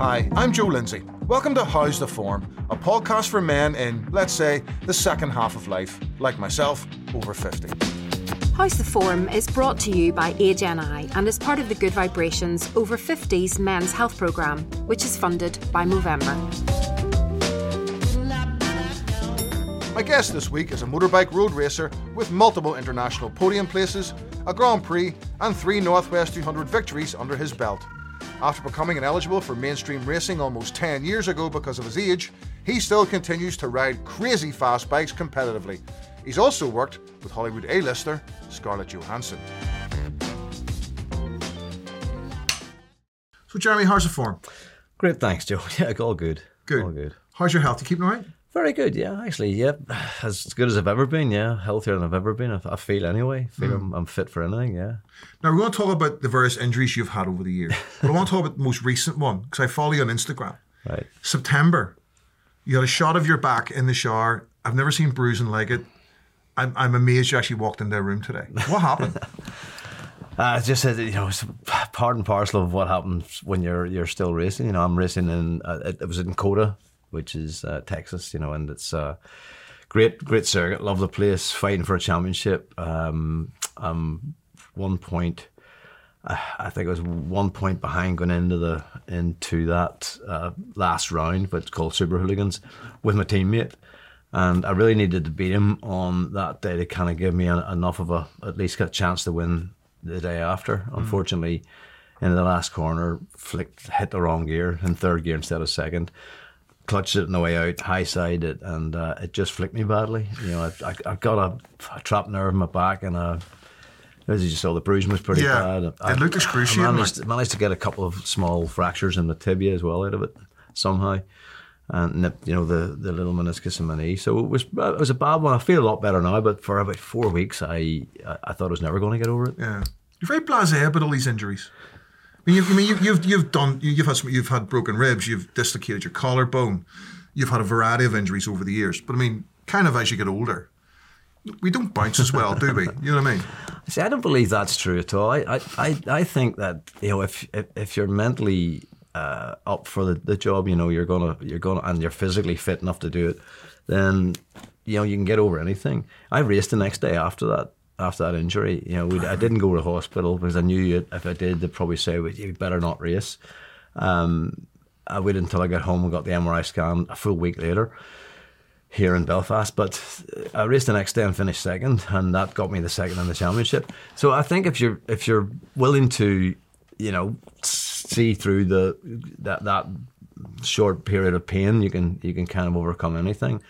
Hi, I'm Joe Lindsay. Welcome to How's the Form, a podcast for men in, let's say, the second half of life, like myself, over 50. How's the Form is brought to you by Age NI and is part of the Good Vibrations Over 50s Men's Health Programme, which is funded by Movember. My guest this week is a motorbike road racer with multiple international podium places, a Grand Prix, and three North West 200 victories under his belt. After becoming ineligible for mainstream racing almost 10 years ago because of his age, he still continues to ride crazy fast bikes competitively. He's also worked with Hollywood A-lister Scarlett Johansson. So, Jeremy, how's the form? Great, thanks, Joe. Yeah, all good. Good. All good. How's your health? You keeping all right? Very good, yeah, actually, yeah. As good as I've ever been, yeah. Healthier than I've ever been, I, I feel anyway. I feel I'm, I'm fit for anything, yeah. Now, we're going to talk about the various injuries you've had over the years. but I want to talk about the most recent one because I follow you on Instagram. Right. September, you had a shot of your back in the shower. I've never seen bruising like it. I'm, I'm amazed you actually walked into a room today. What happened? Uh, it's just, uh, you know, it's part and parcel of what happens when you're you're still racing. You know, I'm racing in, uh, it, it was in COTA, which is uh, Texas, you know, and it's uh, great, great circuit. Love the place, fighting for a championship. Um, um, one point, uh, I think it was one point behind going into the into that uh, last round, but it's called Super Hooligans, with my teammate. And I really needed to beat him on that day to kind of give me a, enough of a, at least a chance to win the day after. Unfortunately, in the last corner, flicked, hit the wrong gear in third gear instead of second. Clutched it on the way out, high side it, and uh, it just flicked me badly. You know, I, I, I got a, a trapped nerve in my back, and a, as you saw, the bruising was pretty Yeah, bad. it looked excruciating, I managed, managed to get a couple of small fractures in the tibia as well out of it somehow, and nipped, you know, the, the little meniscus in my knee. So it was it was a bad one. I feel a lot better now, but for about four weeks, I I, I thought I was never going to get over it. yeah. You're very blasé about all these injuries. I mean, you've, mean, you've, you've, you've done, you've had some, you've had broken ribs, you've dislocated your collarbone, you've had a variety of injuries over the years. But I mean, kind of as you get older, we don't bounce as well, do we? You know what I mean? See, I don't believe that's true at all. I, I, I, I think that you know if if, if you're mentally uh, up for the, the job, you know you're gonna you're gonna and you're physically fit enough to do it, then you know you can get over anything. I raced the next day after that. After that injury, you know, I didn't go to hospital because I knew if I did, they'd probably say, well, "You better not race." Um, I waited until I got home and got the MRI scan a full week later here in Belfast. But I raced the next day and finished second, and that got me the second in the championship. So I think if you're if you're willing to, you know, see through the that that short period of pain, you can you can kind of overcome anything.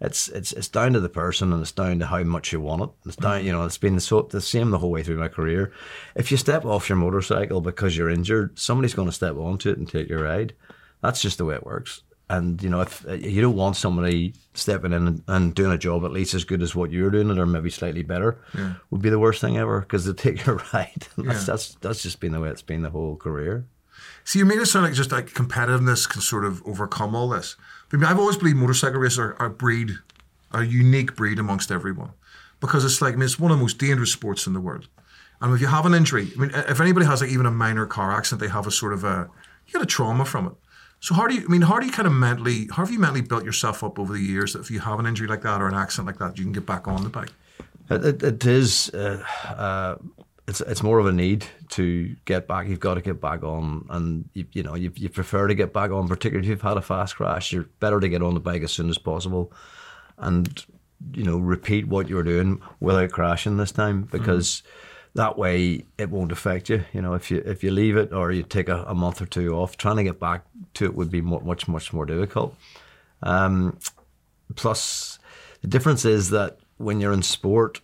It's it's it's down to the person and it's down to how much you want it. It's down, you know, it's been the, so, the same the whole way through my career. If you step off your motorcycle because you're injured, somebody's going to step onto it and take your ride. That's just the way it works. And you know, if you don't want somebody stepping in and, and doing a job at least as good as what you're doing it, or maybe slightly better, would be the worst thing ever because they take your ride. that's, Yeah. that's that's just been the way it's been the whole career. See, you made it sound like just like competitiveness can sort of overcome all this. I've always believed motorcycle racers are, a breed, a unique breed amongst everyone, because it's like I mean, it's one of the most dangerous sports in the world. And if you have an injury, I mean, if anybody has like even a minor car accident, they have a sort of a you get a trauma from it. So how do you? I mean, how do you kind of mentally? How have you mentally built yourself up over the years that if you have an injury like that or an accident like that, you can get back on the bike? It, it is. Uh, uh, it's it's more of a need to get back. You've got to get back on, and you, you know you, you prefer to get back on, particularly if you've had a fast crash. You're better to get on the bike as soon as possible, and you know repeat what you're doing without crashing this time because that way it won't affect you. You know if you if you leave it or you take a, a month or two off, trying to get back to it would be much much more difficult. Um, plus, the difference is that when you're in sport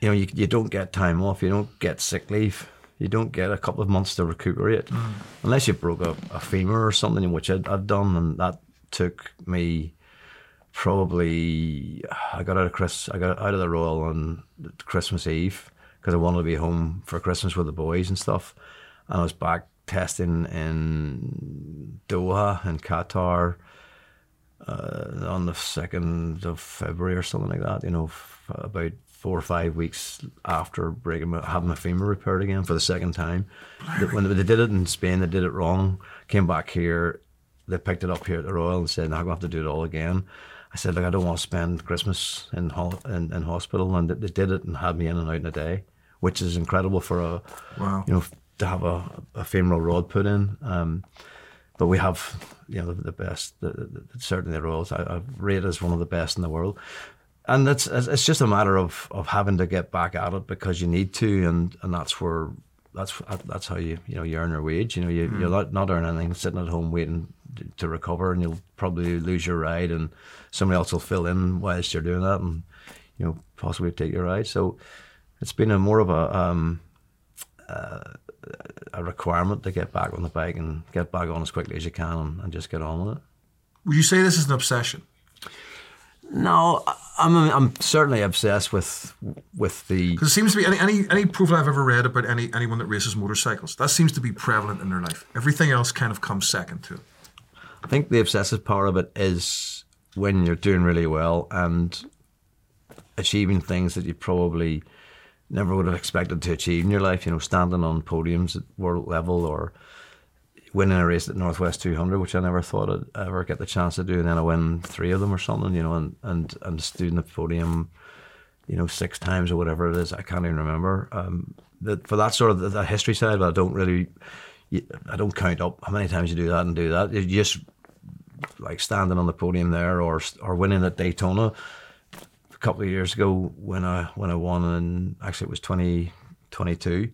you know, you, you don't get time off, you don't get sick leave, you don't get a couple of months to recuperate, mm. unless you broke a, a femur or something, which I'd, I'd done, and that took me probably. I got out of Chris, I got out of the Royal on Christmas Eve because I wanted to be home for Christmas with the boys and stuff, and I was back testing in Doha and Qatar uh, on the second of February or something like that. You know, f- about four or five weeks after breaking my, having my femur repaired again for the second time. When they did it in Spain, they did it wrong. Came back here, they picked it up here at the Royal and said, "Now I'm going to have to do it all again." I said, "Look, I don't want to spend Christmas in ho- in, in hospital," and they did it and had me in and out in a day, which is incredible for a Wow. you know to have a, a femoral rod put in. Um, but we have you know the, the best, the, the, certainly the Royals. I, I rate as one of the best in the world. And it's it's just a matter of, of having to get back at it because you need to, and, and that's where that's that's how you you know you earn your wage. You know you you're not not earning anything sitting at home waiting to recover, and you'll probably lose your ride, and somebody else will fill in whilst you're doing that, and you know possibly take your ride. So it's been a more of a um, uh, a requirement to get back on the bike and get back on as quickly as you can and, and just get on with it. Would you say this is an obsession? No, I'm I'm certainly obsessed with with the Because it seems to be any, any any profile I've ever read about any anyone that races motorcycles, that seems to be prevalent in their life. Everything else kind of comes second to it. I think the obsessive part of it is when you're doing really well and achieving things that you probably never would have expected to achieve in your life. You know, standing on podiums at world level or winning a race at North West 200, which I never thought I'd ever get the chance to do, and then I win three of them or something. You know, and and and stood in the podium, you know, six times or whatever it is. I can't even remember. Um, that for that sort of the, the history side, but I don't really. I don't count up how many times you do that and do that. You just like standing on the podium there or or winning at Daytona a couple of years ago when I when I won and actually it was 2022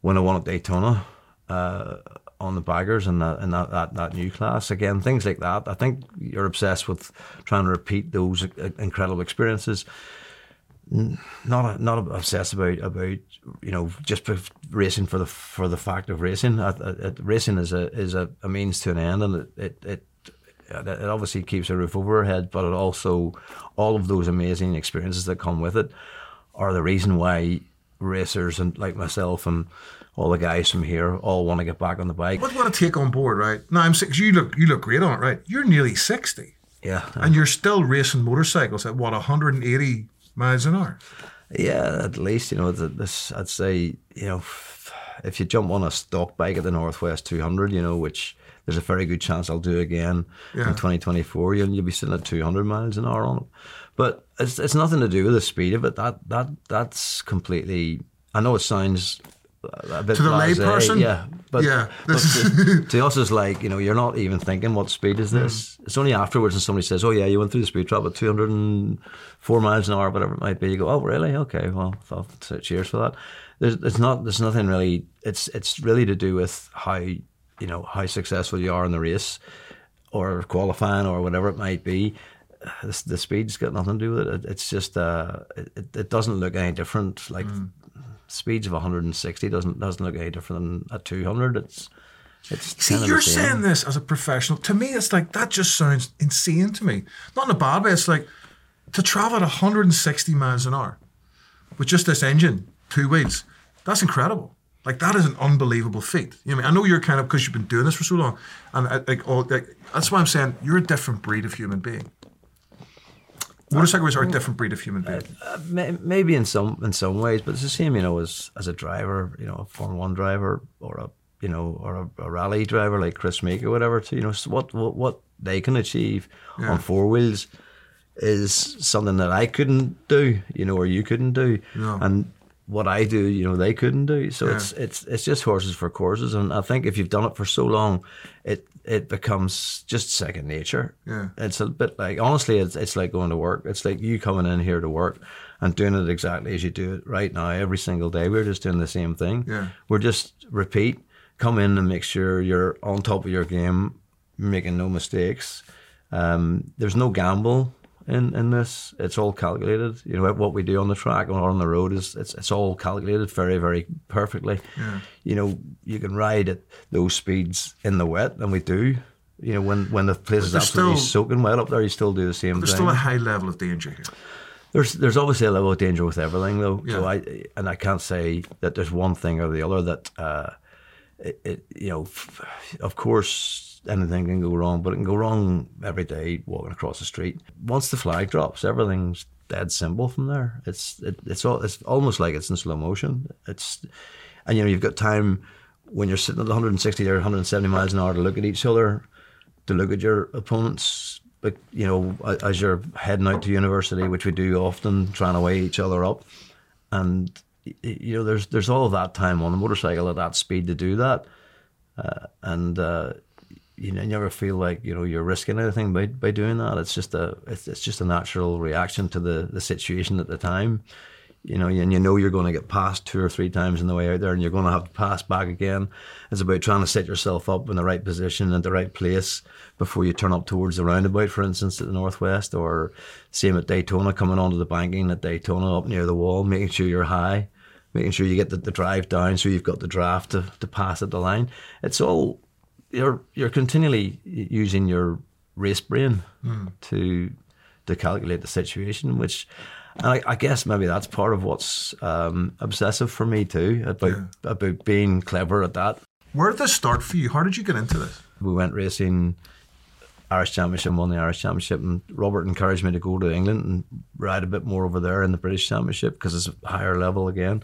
when I won at Daytona uh, on the baggers and that, and that, that that new class. Again things like that. I think you're obsessed with trying to repeat those incredible experiences. Not not obsessed about about you know just racing for the for the fact of racing. I, I, racing is a is a, a, means to an end, and it, it it it obviously keeps a roof over our head, but it also all of those amazing experiences that come with it are the reason why racers and like myself and all the guys from here all want to get back on the bike. What do you want to take on board, right? No, I'm six. You look you look great on it, right? You're nearly sixty, Yeah, and you're still racing motorcycles at what 180 miles an hour. Yeah, at least you know th- this. I'd say you know if you jump on a stock bike at the North West 200, you know which there's a very good chance I'll do again Yeah. in 2024. You'll, you'll be sitting at 200 miles an hour on it, but it's it's nothing to do with the speed of it. That that that's completely. I know it sounds a bit To the layperson? yeah, but, Yeah, but to, to us it's like you know you're not even thinking what speed is this. Mm. It's only afterwards when somebody says, "Oh yeah, you went through the speed trap at 204 miles an hour, whatever it might be." You go, "Oh really? Okay, well, cheers for that." There's it's not there's nothing really. It's it's really to do with how you know how successful you are in the race, or qualifying, or whatever it might be. The, the speed's got nothing to do with it. It's just uh, it, it doesn't look any different. Like speeds of 160 doesn't doesn't look any different than a 200. It's it's See, you're saying this as a professional. To me, it's like that just sounds insane to me. Not in a bad way. It's like to travel at 160 miles an hour with just this engine, two wheels. That's incredible. Like that is an unbelievable feat. You know, I, mean? I know you're kind of because you've been doing this for so long, and I, like, all, like that's why I'm saying you're a different breed of human being. Motorcyclists are a mm. different breed of human being. Uh, uh, may- maybe in some in some ways, but it's the same, you know, as as a driver, you know, a Formula One driver or a you know or a, a rally driver like Chris Meeke or whatever. To you know, so what what what they can achieve Yeah. on four wheels is something that I couldn't do, you know, or you couldn't do, No. and what I do, you know, they couldn't do. So Yeah. it's it's it's just horses for courses, and I think if you've done it for so long, it it becomes just second nature. Yeah. It's a bit like honestly, it's it's like going to work. It's like you coming in here to work and doing it exactly as you do it right now every single day. We're just doing the same thing. Yeah. We're just repeat. Come in and make sure you're on top of your game, making no mistakes. Um, there's no gamble in, in this. It's all calculated. You know what we do on the track or on the road is it's it's all calculated very very perfectly. Yeah. You know you can ride at those speeds in the wet, and we do. You know when when the place is absolutely still- soaking wet up there, you still do the same There's thing. There's still a high level of danger here. There's there's obviously a level of danger with everything though. yeah. So I and I can't say that there's one thing or the other that uh, it, it you know f- of course anything can go wrong, but it can go wrong every day walking across the street. Once the flag drops, everything's dead simple from there. It's it, it's all it's almost like it's in slow motion. It's and you know you've got time when you're sitting at 160 or 170 miles an hour to look at each other, to look at your opponents. But you know, as you're heading out to university, which we do often, trying to weigh each other up, and you know, there's there's all of that time on the motorcycle at that speed to do that, uh, and uh, you never feel like you know you're risking anything by, by doing that. It's just a it's, it's just a natural reaction to the the situation at the time you know, and you know you're going to get passed two or three times on the way out there, and you're going to have to pass back again. It's about trying to set yourself up in the right position at the right place before you turn up towards the roundabout, for instance, at the northwest, or same at Daytona, coming onto the banking at Daytona up near the wall, making sure you're high, making sure you get the, the drive down, so you've got the draft to, to pass at the line. It's all you're you're continually using your race brain mm. to to calculate the situation, which I, I, guess maybe that's part of what's um, obsessive for me too about yeah. about being clever at that. Where did this start for you? How did you get into this? We went racing Irish Championship, won the Irish Championship, and Robert encouraged me to go to England and ride a bit more over there in the British Championship because it's a higher level again.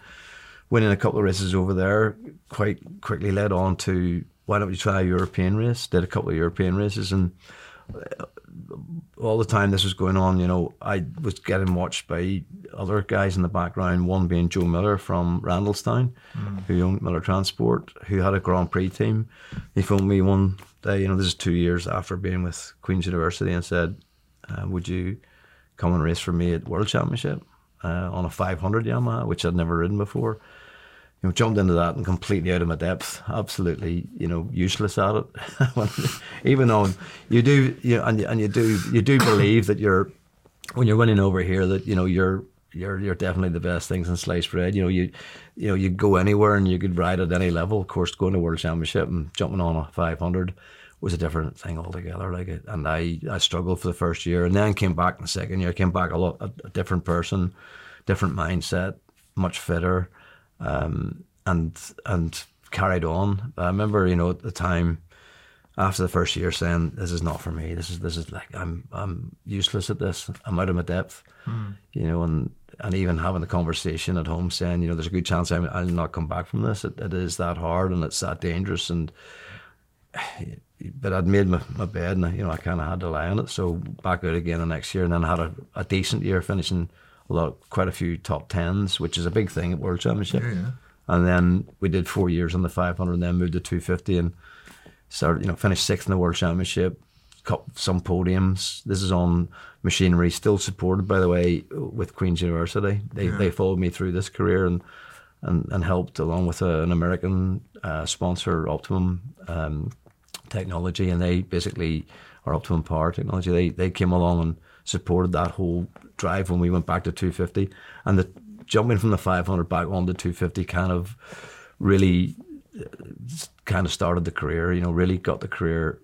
Winning a couple of races over there quite quickly led on to why don't we try a European race? Did a couple of European races and all the time this was going on, you know, I was getting watched by other guys in the background. One being Joe Miller from Randalstown, mm. who owned Miller Transport, who had a Grand Prix team. He phoned me one day, you know, this is two years after being with Queen's University, and said, uh, "Would you come and race for me at World Championship uh, on a 500 Yamaha, which I'd never ridden before?" You know, jumped into that and completely out of my depth, absolutely, you know, useless at it. Even though you do, you and and you do, you do believe that you're when you're winning over here that you know you're you're you're definitely the best things in sliced bread. You know, you you know you go anywhere and you could ride at any level. Of course, going to World Championship and jumping on a 500 was a different thing altogether. Like it, and I I struggled for the first year, and then came back in the second year. Came back a lot a, a different person, different mindset, much fitter um, and and carried on. I remember, you know, at the time after the first year saying, "This is not for me. This is this is like I'm I'm useless at this. I'm out of my depth." Mm. You know, and and even having the conversation at home saying, you know, there's a good chance I'm, I'll not come back from this. It, it is that hard and it's that dangerous and. But I'd made my, my bed and you know I kind of had to lie on it. So back out again the next year and then I had a, a decent year finishing a lot, quite a few top tens, which is a big thing at World Championship. Yeah, yeah. And then we did four years on the 500, and then moved to 250, and started, you know, finished sixth in the World Championship, some podiums. This is on machinery, still supported, by the way, with Queen's University. They yeah. they followed me through this career and and, and helped along with a, an American uh, sponsor, Optimum um, Technology, and they basically or Optimum Power Technology. They they came along and supported that whole drive when we went back to 250, and the jumping from the 500 back onto 250 kind of really uh, kind of started the career. You know, really got the career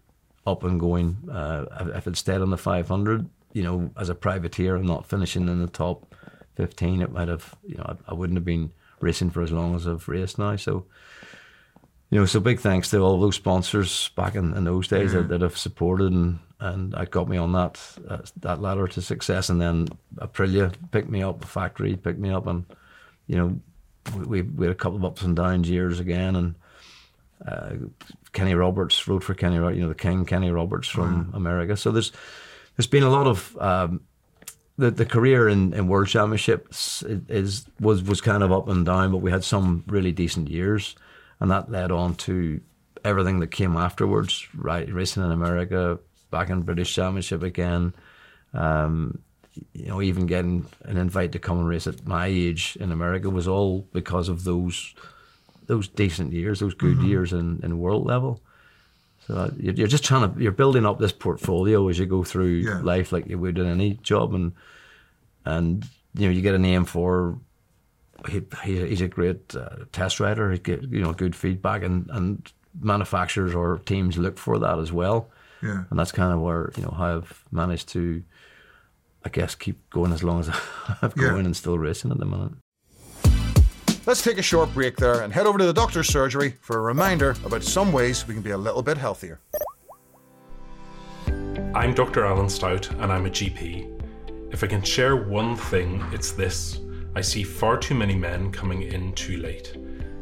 up and going. Uh, if it stayed on the 500, you know, as a privateer and not finishing in the top 15, it might have, you know, I, I wouldn't have been racing for as long as I've raced now. So you know, so big thanks to all those sponsors back in, in those days that, that have supported and and I got me on that uh, that ladder to success. And then Aprilia picked me up, the factory picked me up, and you know, we we had a couple of ups and downs years again, and. Uh, Kenny Roberts rode for Kenny, you know, the King Kenny Roberts from mm. America. So there's there's been a lot of um, the the career in, in World Championships is was was kind of up and down, but we had some really decent years and that led on to everything that came afterwards. Right, racing in America, back in British Championship again. Um, you know, even getting an invite to come and race at my age in America was all because of those those decent years, those good mm-hmm. years in, in world level. So uh, you're just trying to you're building up this portfolio as you go through yeah. life, like you would in any job, and and you know you get a name for he, he, he's a great uh, test rider. He get you know good feedback, and, and manufacturers or teams look for that as well. Yeah. And that's kind of where you know how I've managed to, I guess, keep going as long as I've yeah. going and still racing at the minute. Let's take a short break there and head over to the doctor's surgery for a reminder about some ways we can be a little bit healthier. I'm Dr. Alan Stout, and I'm a GP. If I can share one thing, it's this I see far too many men coming in too late.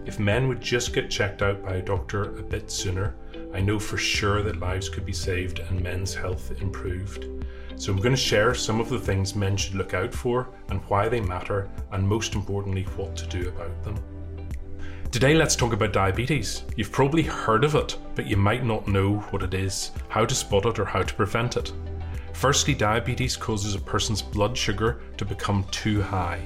If men would just get checked out by a doctor a bit sooner, I know for sure that lives could be saved and men's health improved. So I'm going to share some of the things men should look out for and why they matter, and most importantly, what to do about them. Today, let's talk about diabetes. You've probably heard of it, but you might not know what it is, how to spot it, or how to prevent it. Firstly, diabetes causes a person's blood sugar to become too high.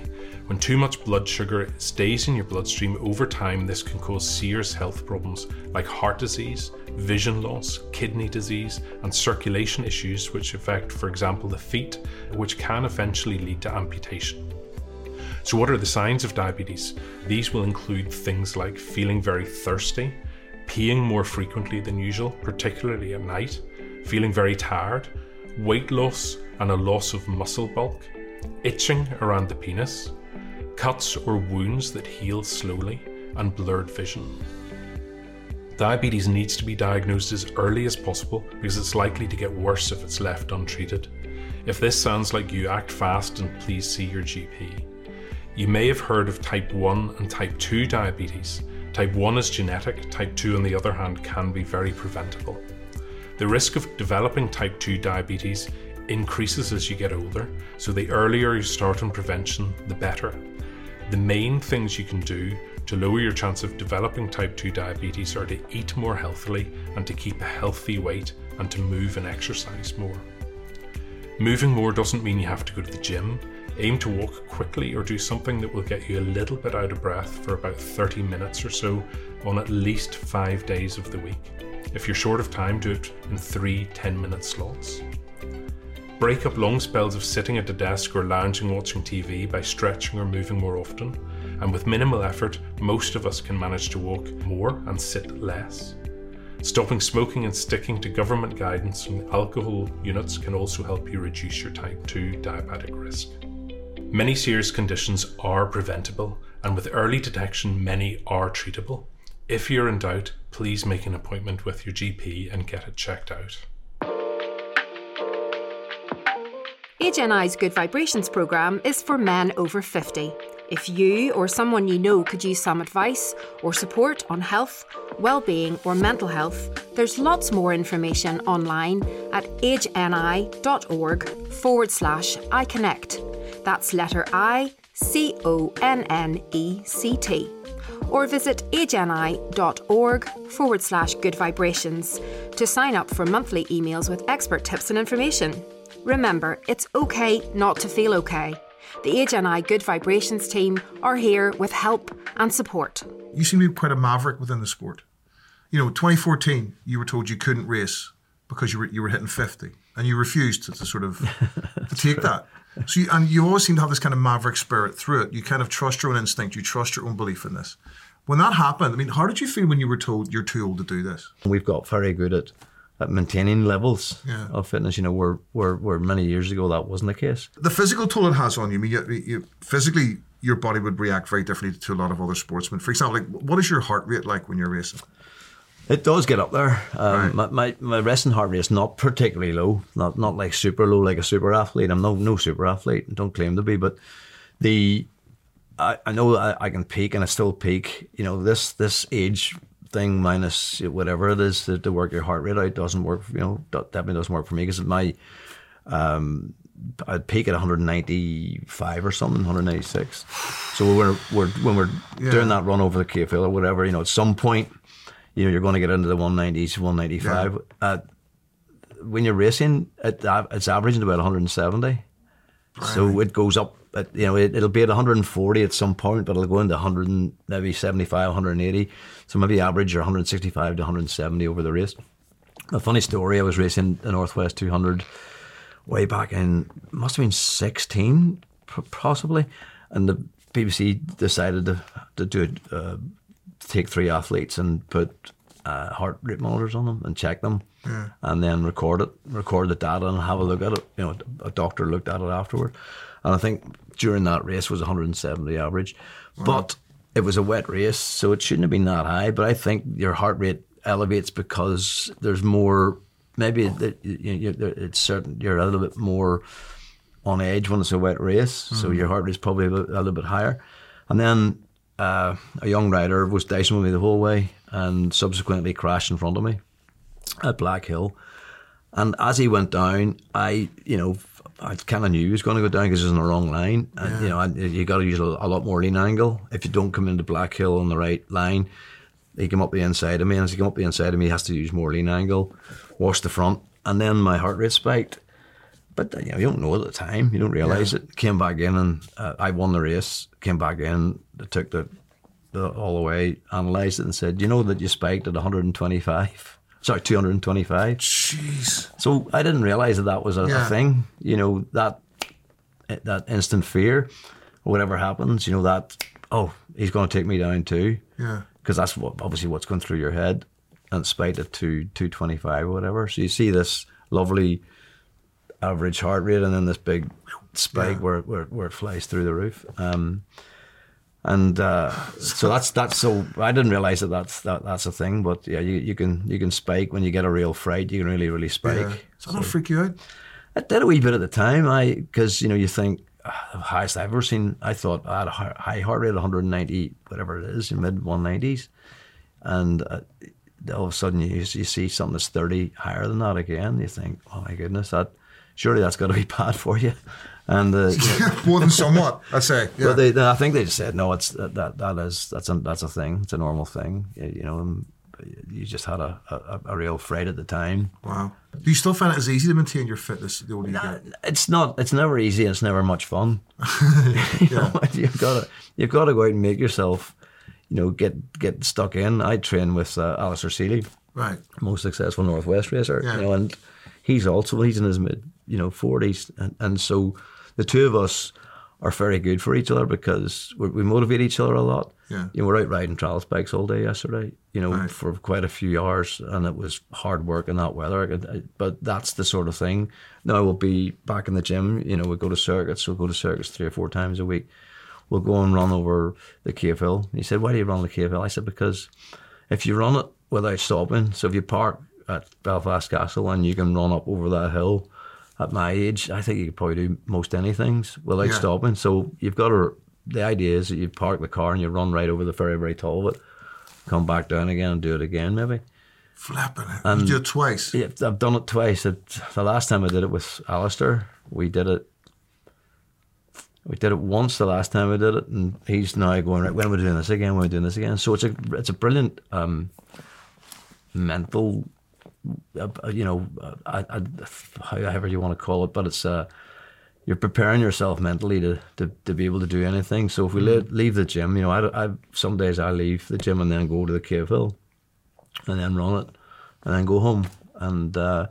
When too much blood sugar stays in your bloodstream over time, this can cause serious health problems like heart disease, vision loss, kidney disease, and circulation issues, which affect, for example, the feet, which can eventually lead to amputation. So, what are the signs of diabetes? These will include things like feeling very thirsty, peeing more frequently than usual, particularly at night, feeling very tired, weight loss and a loss of muscle bulk, itching around the penis, cuts or wounds that heal slowly, and blurred vision. Diabetes needs to be diagnosed as early as possible because it's likely to get worse if it's left untreated. If this sounds like you, act fast and please see your GP. You may have heard of type 1 and type 2 diabetes. Type 1 is genetic, type 2, on the other hand, can be very preventable. The risk of developing type 2 diabetes increases as you get older, so the earlier you start on prevention, the better. The main things you can do to lower your chance of developing type 2 diabetes are to eat more healthily and to keep a healthy weight and to move and exercise more. Moving more doesn't mean you have to go to the gym. Aim to walk quickly or do something that will get you a little bit out of breath for about 30 minutes or so on at least five days of the week. If you're short of time, do it in three 10 minute slots. Break up long spells of sitting at the desk or lounging watching TV by stretching or moving more often, and with minimal effort, most of us can manage to walk more and sit less. Stopping smoking and sticking to government guidance on alcohol units can also help you reduce your type 2 diabetic risk. Many serious conditions are preventable, and with early detection, many are treatable. If you're in doubt, please make an appointment with your GP and get it checked out. AgeNI's Good Vibrations programme is for men over 50. If you or someone you know could use some advice or support on health, well-being or mental health, there's lots more information online at ageni.org forward slash iConnect. That's letter I C O N N E C T. Or visit ageni.org forward slash good vibrations to sign up for monthly emails with expert tips and information. Remember, it's okay not to feel okay. The AgeNI Good Vibrations team are here with help and support. You seem to be quite a maverick within the sport. You know, 2014, you were told you couldn't race because you were you were hitting 50, and you refused to, to sort of to take that. So, you, and you always seem to have this kind of maverick spirit through it. You kind of trust your own instinct. You trust your own belief in this. When that happened, I mean, how did you feel when you were told you're too old to do this? We've got very good at at maintaining levels Yeah. of fitness. You know, where, where where many years ago that wasn't the case. The physical toll it has on you. I mean, you, you, physically, your body would react very differently to a lot of other sportsmen. For example, like, what is your heart rate like when you're racing? It does get up there. Um, Right. my, my my resting heart rate is not particularly low, not not like super low like a super athlete. I'm no no super athlete, don't claim to be, but the I, I know I, I can peak and I still peak. You know this this age thing minus whatever it is to, to work your heart rate out doesn't work. You know that definitely doesn't work for me because my um I'd peak at 195 or something, 196. So we're we're when we're Yeah. doing that run over the Hill or whatever, you know, at some point, you know, you're going to get into the 190s, 195. Uh, when you're racing, it, it's averaging about 170. So it goes up. At, you know, it, it'll be at 140 at some point, but it'll go into 100, and maybe 75, 180. So maybe average or 165 to 170 over the race. A funny story: I was racing the North West 200 way back in must have been 16, possibly, and the BBC decided to to do uh, take three athletes and put uh, heart rate monitors on them and check them, and then record it, record the data and have a look at it. You know, a doctor looked at it afterward, and I think during that race was 170 average, but it was a wet race, so it shouldn't have been that high. But I think your heart rate elevates because there's more. Maybe that you, you, it's certain you're a little bit more on edge when it's a wet race, so your heart rate's probably a, a little bit higher. And then uh, a young rider was dicing with me the whole way, and subsequently crashed in front of me at Black Hill. And as he went down, I, you know, I kind of knew he was going to go down because he was in the wrong line. And, you know, and you got to use a, a lot more lean angle. If you don't come into Black Hill on the right line, he came up the inside of me. And as he came up the inside of me, he has to use more lean angle, wash the front. And then my heart rate spiked. But you know, you don't know at the time. You don't realize it. Came back in and uh, I won the race. Came back in, took the, the all the way, analysed it, and said, "You know that you spiked at 125." Sorry, 225. Jeez. So I didn't realize that that was a, Yeah. thing. You know that that instant fear, or whatever happens. You know that oh he's going to take me down too. Yeah. Because that's what obviously what's going through your head, and spiked at two two twenty five or whatever. So you see this lovely average heart rate, and then this big spike Yeah. where, where where it flies through the roof. Um, and uh, so that's that's so I didn't realize that that's that, that's a thing. But yeah, you, you can you can spike when you get a real fright. You can really really spike. Yeah. That not freak you out? It did a wee bit at the time. I because you know you think ah, the highest I've ever seen. I thought I had a high heart rate, 190, whatever it is, in mid 190s, and uh, all of a sudden you, you see something that's 30 higher than that again. You think, oh my goodness, that surely that's got to be bad for you. And uh, More than somewhat, I'd say. Yeah. but they, I think they just said no. It's that that, is that's a that's a thing. It's a normal thing. You know, you just had a, a, a real fright at the time. wow. Do you still find it as easy to maintain your fitness the older you get? It's not. It's never easy. It's never much fun. you know, you've got to you've got to go out and make yourself, you know, get get stuck in. I train with uh, Alastair Seeley, Right. most successful North West racer, Yeah. you know, and he's also he's in his mid you know forties, and, and so the two of us are very good for each other because we, we motivate each other a lot. Yeah. You know, we're out riding trials bikes all day yesterday, you know, Right. for quite a few hours, and it was hard work in that weather. I could- I- But that's the sort of thing. Now we'll be back in the gym. You know, we go to circuits. We'll go to circuits three or four times a week. We'll go and run over the Cave Hill. He said, "Why do you run the Cave Hill?" I said, "Because if you run it without stopping, so if you park at Belfast Castle and you can run up over that hill." At my age, I think you could probably do most anything without Yeah. stopping. So you've got to. The idea is that you park the car and you run right over the very, very top of it, come back down again and do it again, maybe. Flapping it. you did it twice. Yeah, I've done it twice. It, the last time I did it with Alastair, we did it. We did it once the last time we did it, and he's now going right. When are we doing this again? When are we doing this again? So it's a it's a brilliant um, mental, you know, uh, uh, however you want to call it, but it's uh, you're preparing yourself mentally to, to, to be able to do anything. So if we le- leave the gym, you know, I, I some days I leave the gym and then go to the cave hill, and then run it, and then go home. And uh,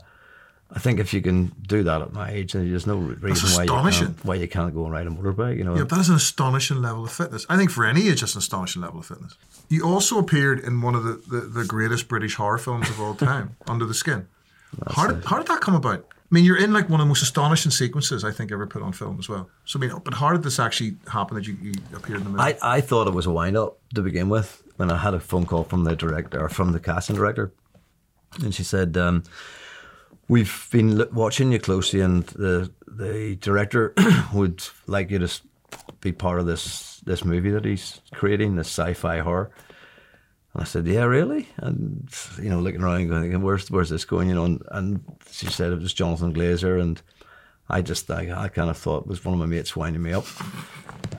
I think if you can do that at my age, then there's no reason why you, can't, why you can't go and ride a motorbike. You know, Yeah, that is an astonishing level of fitness. I think for any age, it's an astonishing level of fitness. You also appeared in one of the, the, the greatest British horror films of all time, Under the Skin. How did, how did that come about? I mean, you're in like one of the most astonishing sequences I think ever put on film as well. So, I mean, but how did this actually happen that you, you appeared in the movie? I, I thought it was a wind up to begin with when I had a phone call from the director or from the casting director, and she said, um, "We've been watching you closely, and the the director would like you to be part of this this movie that he's creating, this sci-fi horror." And I said, "Yeah, really?" And you know, looking around, going, "Where's where's this going?" You know, and, and she said it was Jonathan Glazer, and I just I, I kind of thought it was one of my mates winding me up.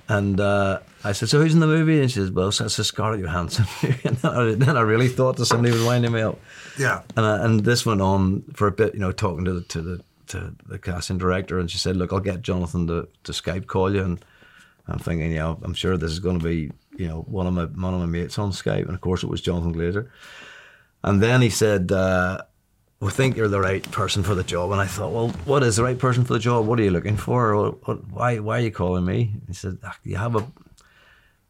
And uh, I said, "So who's in the movie?" And she says, "Well, it's a Scarlett Johansson." and then I, then I really thought that somebody was winding me up. yeah. And I, and this went on for a bit, you know, talking to the to the to the casting director, and she said, "Look, I'll get Jonathan to, to Skype call you." And I'm thinking, yeah, I'm sure this is going to be, you know, one of my one of my mates on Skype, and of course it was Jonathan Glazer. And then he said, uh, "We think you're the right person for the job." And I thought, well, what is the right person for the job? What are you looking for? What, what, why why are you calling me? He said, "Ah, "You have a,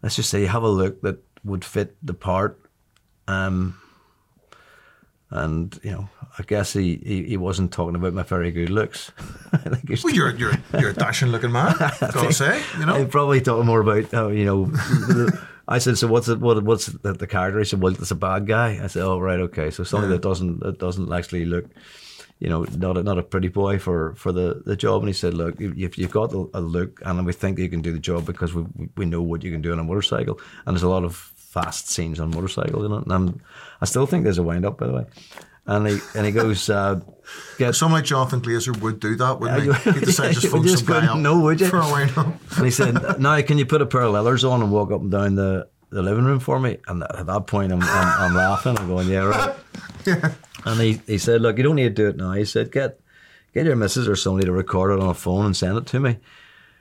let's just say you have a look that would fit the part." Um, and you know, I guess he, he, he wasn't talking about my very good looks. I think he's Well, you're, you're, you're a dashing looking man, gotta say, you know? probably talking more about how you know. the- I said, so what's it? What, what's the, the character? He said, well, it's a bad guy. I said, oh right, okay. So something that doesn't that doesn't actually look, you know, not a, not a pretty boy for, for the, the job. And he said, look, if you've got a look and we think you can do the job because we, we know what you can do on a motorcycle. And there's a lot of fast scenes on motorcycles in it. And I'm, I still think there's a wind up, by the way. And he and he goes, uh, get someone like Jonathan Glazer would do that, wouldn't yeah, he? He'd decide just phone some guy up know, would you? for a up. And he said, "Now, can you put a pair of leathers on and walk up and down the, the living room for me?" And at that point, I'm I'm, I'm laughing. I'm going, "Yeah, right." Yeah. And he, he said, "Look, you don't need to do it now." He said, "Get get your missus or somebody to record it on a phone and send it to me."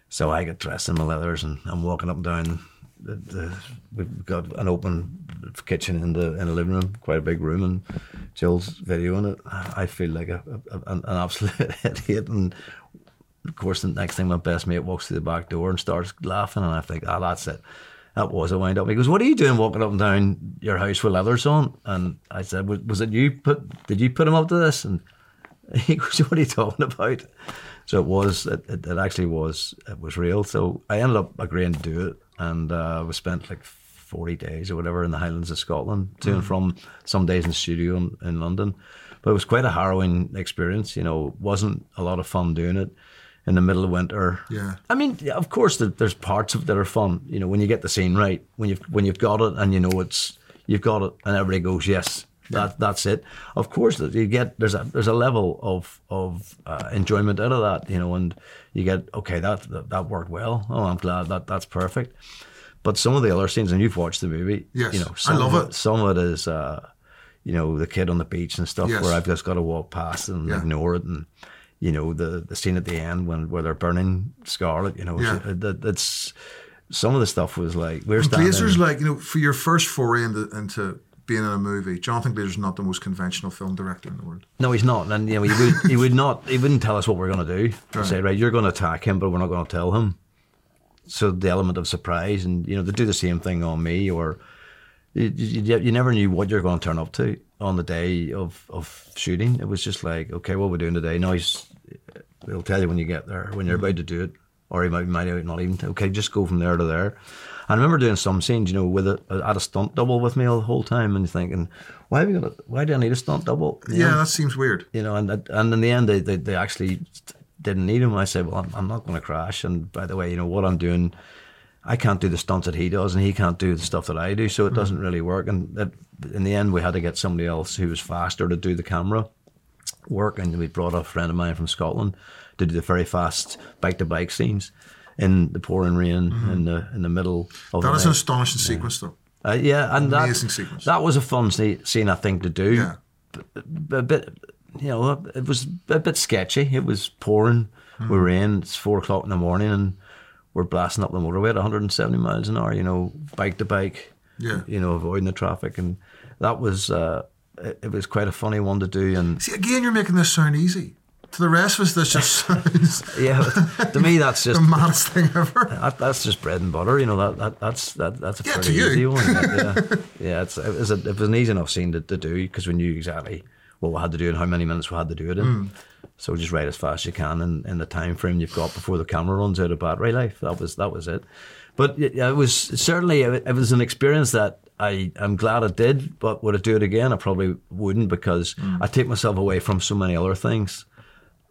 So I get dressed in my leathers and I'm walking up and down. The, the, we've got an open kitchen in the in the living room, quite a big room, and Jill's videoing it. I feel like a, a, an, an absolute idiot. And of course, the next thing, my best mate walks through the back door and starts laughing, and I think, ah, oh, that's it. That was a wind up. He goes, "What are you doing walking up and down your house with leathers on?" And I said, "Was, it you put? Did you put him up to this?" And he goes, "What are you talking about?" So it was. It, it, it actually was. It was real. So I ended up agreeing to do it, and uh, we spent like 40 days or whatever in the Highlands of Scotland, to mm. and from some days in the studio in, in, London. But it was quite a harrowing experience, you know, wasn't a lot of fun doing it in the middle of winter. Yeah. I mean, of course, there's parts of it that are fun, you know, when you get the scene right, when you've, when you've got it and you know it's, you've got it and everybody goes, yes, that, that's it. Of course, you get there's a there's a level of of uh, enjoyment out of that, you know, and you get okay that, that that worked well. Oh, I'm glad that that's perfect. But some of the other scenes, and you've watched the movie, yes, you know, I love of it. Some of it is, uh, you know, the kid on the beach and stuff, yes. where I've just got to walk past and yeah. ignore it, and you know, the the scene at the end when where they're burning Scarlett, you know, yeah. it, it, it's some of the stuff was like we're and standing. Glazer's like you know, for your first foray into, into being in a movie, Jonathan Glazer is not the most conventional film director in the world. No, he's not, and you know, he would he would not he wouldn't tell us what we're going to do. Right. Say, right, you're going to attack him, but we're not going to tell him so the element of surprise and you know they do the same thing on me or you, you, you, never knew what you're going to turn up to on the day of, of shooting it was just like okay what we're doing today now he's he'll tell you when you get there when you're about to do it or he might, might not even okay just go from there to there I remember doing some scenes, you know, with a, I had a stunt double with me all the whole time, and thinking, why have you got? A, why do I need a stunt double? You yeah, know? that seems weird. You know, and and in the end, they, they, they actually didn't need him. I said, well, I'm, I'm not going to crash. And by the way, you know what I'm doing, I can't do the stunts that he does, and he can't do the stuff that I do, so it mm. doesn't really work. And it, in the end, we had to get somebody else who was faster to do the camera work, and we brought a friend of mine from Scotland to do the very fast bike to bike scenes in the pouring rain mm. in the in the middle of that is an astonishing yeah. sequence, though. Uh, yeah, and amazing that, sequence. That was a fun scene, I think, to do. Yeah. A bit you know, it was a bit sketchy. It was pouring. Mm. We were in. It's four o'clock in the morning, and we're blasting up the motorway at 170 miles an hour. You know, bike to bike. Yeah. You know, avoiding the traffic, and that was uh, it, it, was quite a funny one to do. And see, again, you're making this sound easy. To the rest of us, this just yeah, to me, that's just the maddest thing ever. That, that's just bread and butter. You know that, that that's that, that's a yeah, pretty easy one. Yeah, yeah, it's it was, a, it was an easy enough scene to, to do because we knew exactly what we had to do and how many minutes we had to do it in. Mm. So just write as fast as you can in, in the time frame you've got before the camera runs out of battery life. That was that was it. But it, it was certainly it was an experience that I am glad I did. But would I do it again? I probably wouldn't because mm. I take myself away from so many other things.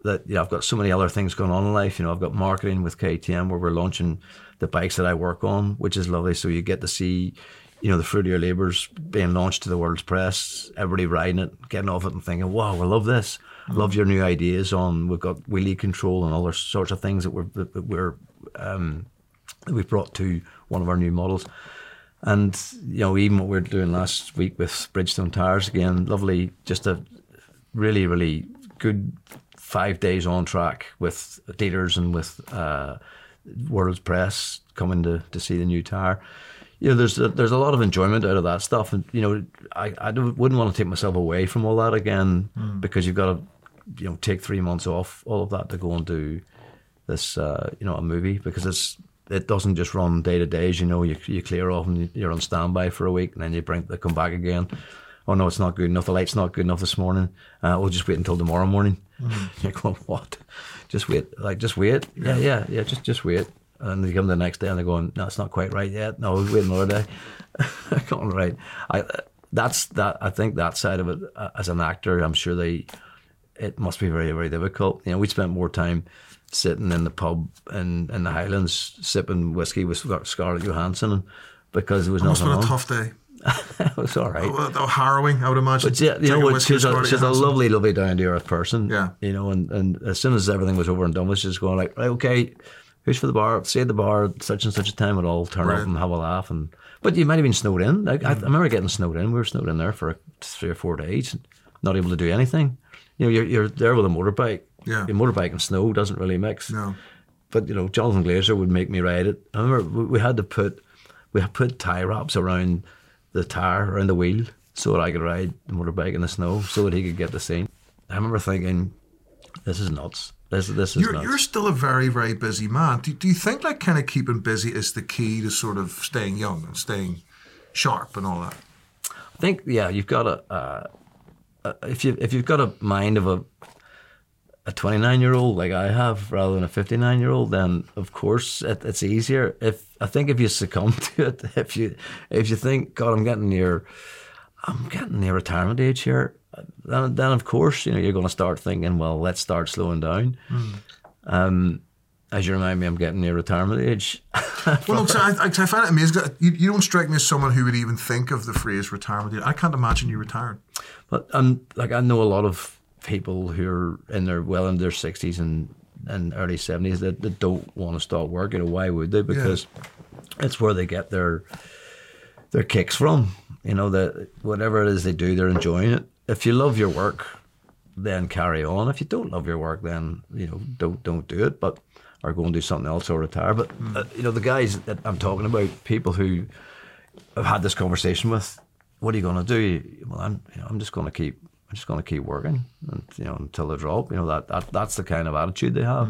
That you know, I've got so many other things going on in life. You know, I've got marketing with KTM where we're launching the bikes that I work on, which is lovely. So you get to see you know, the fruit of your labours being launched to the world's press, everybody riding it, getting off it and thinking, wow, I love this. I love your new ideas on, we've got wheelie control and other sorts of things that we're, that we're, um, that we've brought to one of our new models. And, you know, even what we are doing last week with Bridgestone Tires, again, lovely, just a really, really good five days on track with dealers and with uh, world's press coming to, to see the new tire you know, there's a, there's a lot of enjoyment out of that stuff, and you know, I, I wouldn't want to take myself away from all that again mm. because you've got to, you know, take three months off all of that to go and do this, uh, you know, a movie because it's it doesn't just run day to days. You know, you you clear off and you're on standby for a week, and then you bring they come back again. Oh no, it's not good enough. The light's not good enough this morning. Uh, we'll just wait until tomorrow morning. Mm. You're going what? Just wait, like just wait. Yeah, yeah, yeah. Just just wait. And they come the next day and they're going, no, it's not quite right yet. No, wait another day. going right. I that's that. I think that side of it, uh, as an actor, I'm sure they it must be very very difficult. You know, we spent more time sitting in the pub in in the Highlands sipping whiskey with Scarlett Johansson because there was nothing have been a tough day. it was all right. Oh, oh, harrowing, I would imagine. But yeah, you know what? She's a, she's a lovely, lovely down to earth person. Yeah. You know, and, and as soon as everything was over and done, was just going like, right, okay, who's for the bar? Say the bar at such and such a time. We'll all turn up and have a laugh. And but you might have been snowed in. Like, Mm. I, I remember getting snowed in. We were snowed in there for three or four days, not able to do anything. You know, you're you're there with a motorbike. Yeah. Your motorbike and snow doesn't really mix. No. But you know, Jonathan Glazer would make me ride it. I remember we, we had to put we had put tie wraps around the tire around the wheel so that I could ride the motorbike in the snow, so that he could get the scene. I remember thinking, "This is nuts. This this is You're, nuts." you're still a very, very busy man. Do, do you think like kind of keeping busy is the key to sort of staying young and staying sharp and all that? I think yeah, you've got a uh, uh, if you if you've got a mind of a a 29 year old like I have rather than a 59 year old, then of course it, it's easier. If I think if you succumb to it, if you if you think God, I'm getting near, I'm getting near retirement age here, then then of course you know you're going to start thinking, well, let's start slowing down. Um, as you remind me, I'm getting near retirement age. Well, look, I, I, I find it amazing. You, you don't strike me as someone who would even think of the phrase retirement. I can't imagine you retiring. But um, like I know a lot of people who are in their well in their sixties and and early seventies that, that don't want to start work. You know why would they? Because it's where they get their their kicks from. You know that whatever it is they do, they're enjoying it. If you love your work, then carry on. If you don't love your work, then you know don't don't do it. But or go and do something else or retire. But uh, you know the guys that I'm talking about, people who I've had this conversation with. What are you going to do? Well, I'm, you know, I'm just going to keep, I'm just going to keep working, and you know, until they drop. You know, that, that that's the kind of attitude they have,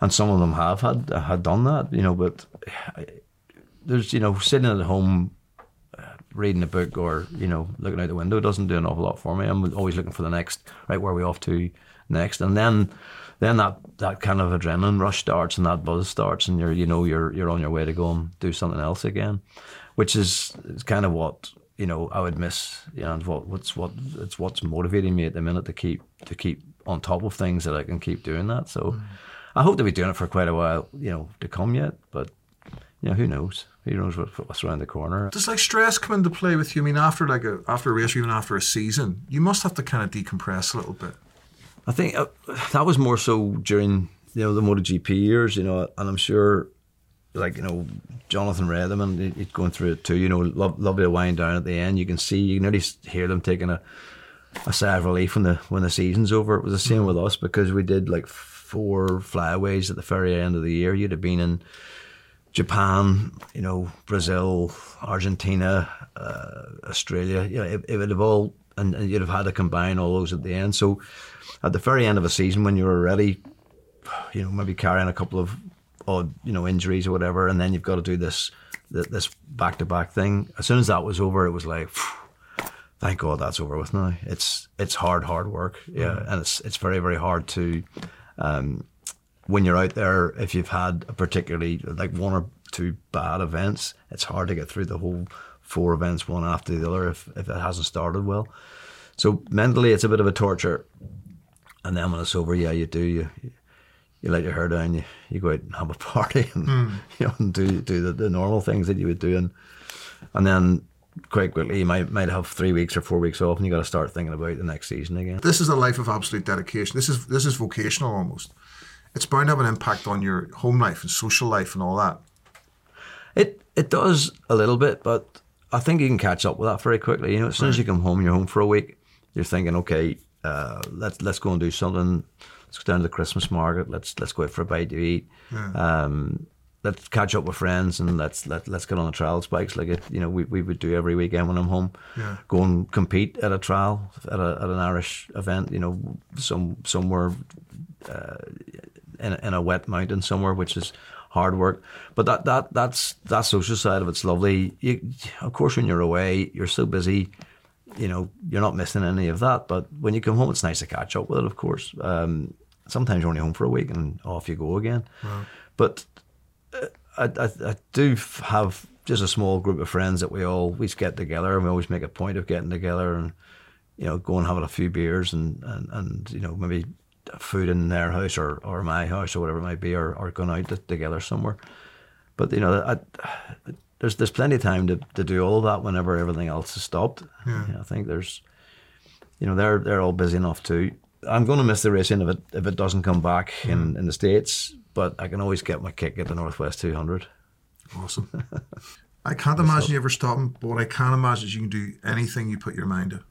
and some of them have had had done that. You know, but I- there's, you know, sitting at home, uh, reading a book or you know, looking out the window doesn't do an awful lot for me. I'm always looking for the next, right? Where are we off to next? And then, then that that kind of adrenaline rush starts and that buzz starts, and you're, you know, you're you're on your way to go and do something else again, which is, is kind of what you know I would miss. You know, and what what's what it's what's motivating me at the minute to keep to keep on top of things that I can keep doing that. So, I hope to be doing it for quite a while, you know, to come yet. But you know, who knows? Who knows what, what's around the corner? Does like stress come into play with you? I mean, after like a after a race or even after a season, you must have to kind of decompress a little bit. I think uh, that was more so during you know the MotoGP years, you know, and I'm sure, like you know, Jonathan Redman, he- he's going through it too. You know, love, lovely to wind down at the end. You can see, you can nearly hear them taking a, a sigh of relief when the when the season's over. It was the same with us because we did like four flyaways at the very end of the year. You'd have been in Japan, you know, Brazil, Argentina, uh, Australia. You know, it, it would have all, and, and you'd have had to combine all those at the end. So, at the very end of a season, when you're already, you know, maybe carrying a couple of odd, you know, injuries or whatever, and then you've got to do this, this back-to-back thing. As soon as that was over, it was like, thank God that's over with now. It's it's hard, hard work, yeah, and it's it's very, very hard to. Um, when you're out there, if you've had a particularly like one or two bad events, it's hard to get through the whole four events one after the other if, if it hasn't started well. So mentally, it's a bit of a torture. And then when it's over, yeah, you do you you let your hair down, you, you go out and have a party, and you know, and do do the, the normal things that you would do, and and then quite quickly you might might have three weeks or four weeks off, and you got to start thinking about the next season again. This is a life of absolute dedication. This is this is vocational almost. It's bound to have an impact on your home life and social life and all that. It it does a little bit, but I think you can catch up with that very quickly. You know, as soon as you come home, you're home for a week. You're thinking, okay, uh, let's let's go and do something. Let's go down to the Christmas market. Let's let's go out for a bite to eat. Um, let's catch up with friends and let's let let's get on the trials bikes like it. You know, we, we would do every weekend when I'm home. Yeah. Go and compete at a trial at a at an Irish event. You know, some somewhere uh, in a, in a wet mountain somewhere, which is hard work. But that that that's that social side of it's lovely. You, of course, when you're away, you're so busy. You know, you're not missing any of that. But when you come home, it's nice to catch up with it. Of course, um, sometimes you're only home for a week and off you go again. But uh, I, I I do have just a small group of friends that we all always get together and we always make a point of getting together and you know, going and having a few beers and, and, and you know, maybe food in their house or, or my house or whatever it might be, or, or going out together somewhere. But you know, I, there's there's plenty of time to, to do all that whenever everything else is stopped. Yeah. I think there's, you know, they're they're all busy enough too. I'm going to miss the racing if it if it doesn't come back in, mm-hmm. in the states. But I can always get my kick at the North West 200. Awesome. I can't imagine you ever stopping, but what I can imagine is you can do anything you put your mind to.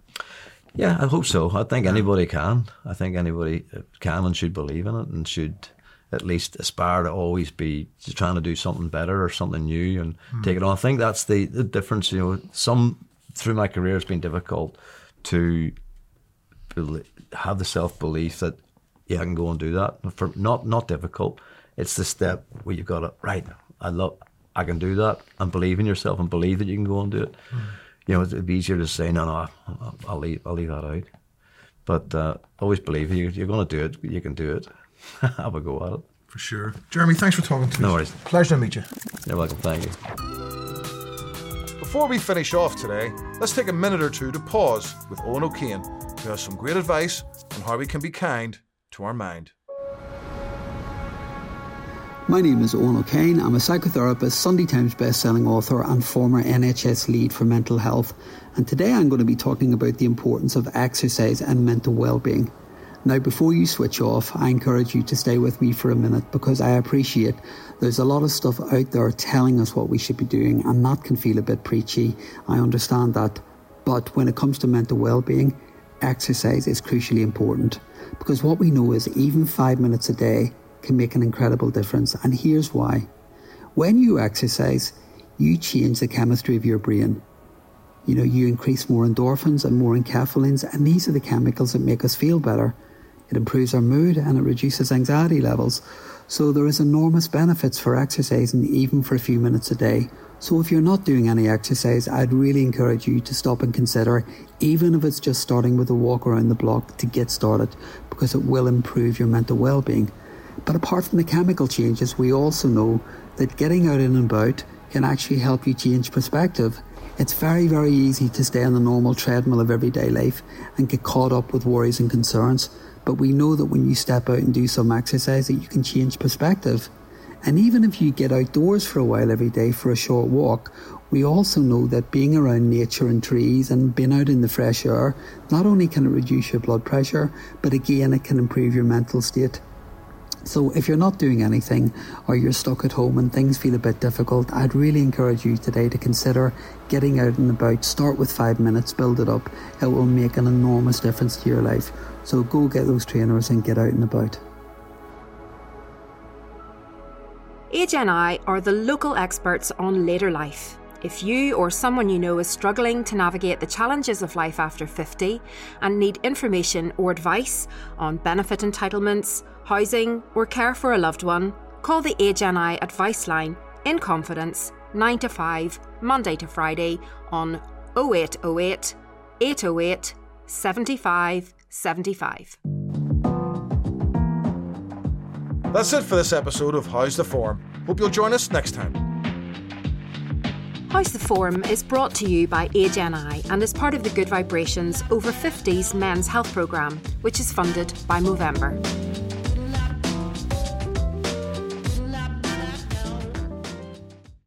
Yeah, I hope so. I think anybody can. I think anybody uh, can and should believe in it and should at least aspire to always be trying to do something better or something new and take it on. I think that's the, the difference. You know, some through my career it's been difficult to have the self belief that yeah, I can go and do that. For not not difficult. It's the step where you've got to right. I love. I can do that and believe in yourself and believe that you can go and do it. You know, it'd be easier to say no, no. I'll, I'll leave. I'll leave that out. But uh, always believe you, you're going to do it. You can do it. Have a go at it. For sure. Jeremy, thanks for talking to me. No worries. Pleasure to meet you. You're welcome. Thank you. Before we finish off today, let's take a minute or two to pause with Owen O'Kane, who has some great advice on how we can be kind to our mind. My name is Owen O'Kane. I'm a psychotherapist, Sunday Times best-selling author, and former NHS lead for mental health. And today I'm going to be talking about the importance of exercise and mental well-being. Now, before you switch off, I encourage you to stay with me for a minute because I appreciate there's a lot of stuff out there telling us what we should be doing, and that can feel a bit preachy. I understand that. But when it comes to mental well-being, exercise is crucially important because what we know is even five minutes a day can make an incredible difference. And here's why. When you exercise, you change the chemistry of your brain. You know, you increase more endorphins and more enkephalins, and these are the chemicals that make us feel better. It improves our mood and it reduces anxiety levels. So there is enormous benefits for exercising even for a few minutes a day. So if you're not doing any exercise, I'd really encourage you to stop and consider, even if it's just starting with a walk around the block to get started, because it will improve your mental well-being. But apart from the chemical changes, we also know that getting out and about can actually help you change perspective. It's very, very easy to stay on the normal treadmill of everyday life and get caught up with worries and concerns. But we know that when you step out and do some exercise that you can change perspective. And even if you get outdoors for a while every day for a short walk, we also know that being around nature and trees and being out in the fresh air, not only can it reduce your blood pressure, but again it can improve your mental state. So if you're not doing anything or you're stuck at home and things feel a bit difficult, I'd really encourage you today to consider getting out and about. Start with five minutes, build it up. It will make an enormous difference to your life. So go get those trainers and get out and about. AgeNI are the local experts on later life. If you or someone you know is struggling to navigate the challenges of life after 50 and need information or advice on benefit entitlements, housing, or care for a loved one, call the AgeNI advice line in confidence 9 to 5, Monday to Friday on 0808 808 75 75. That's it for this episode of How's the Form. Hope you'll join us next time. How's the Form is brought to you by AgeNI and is part of the Good Vibrations Over 50s Men's Health Programme, which is funded by Movember.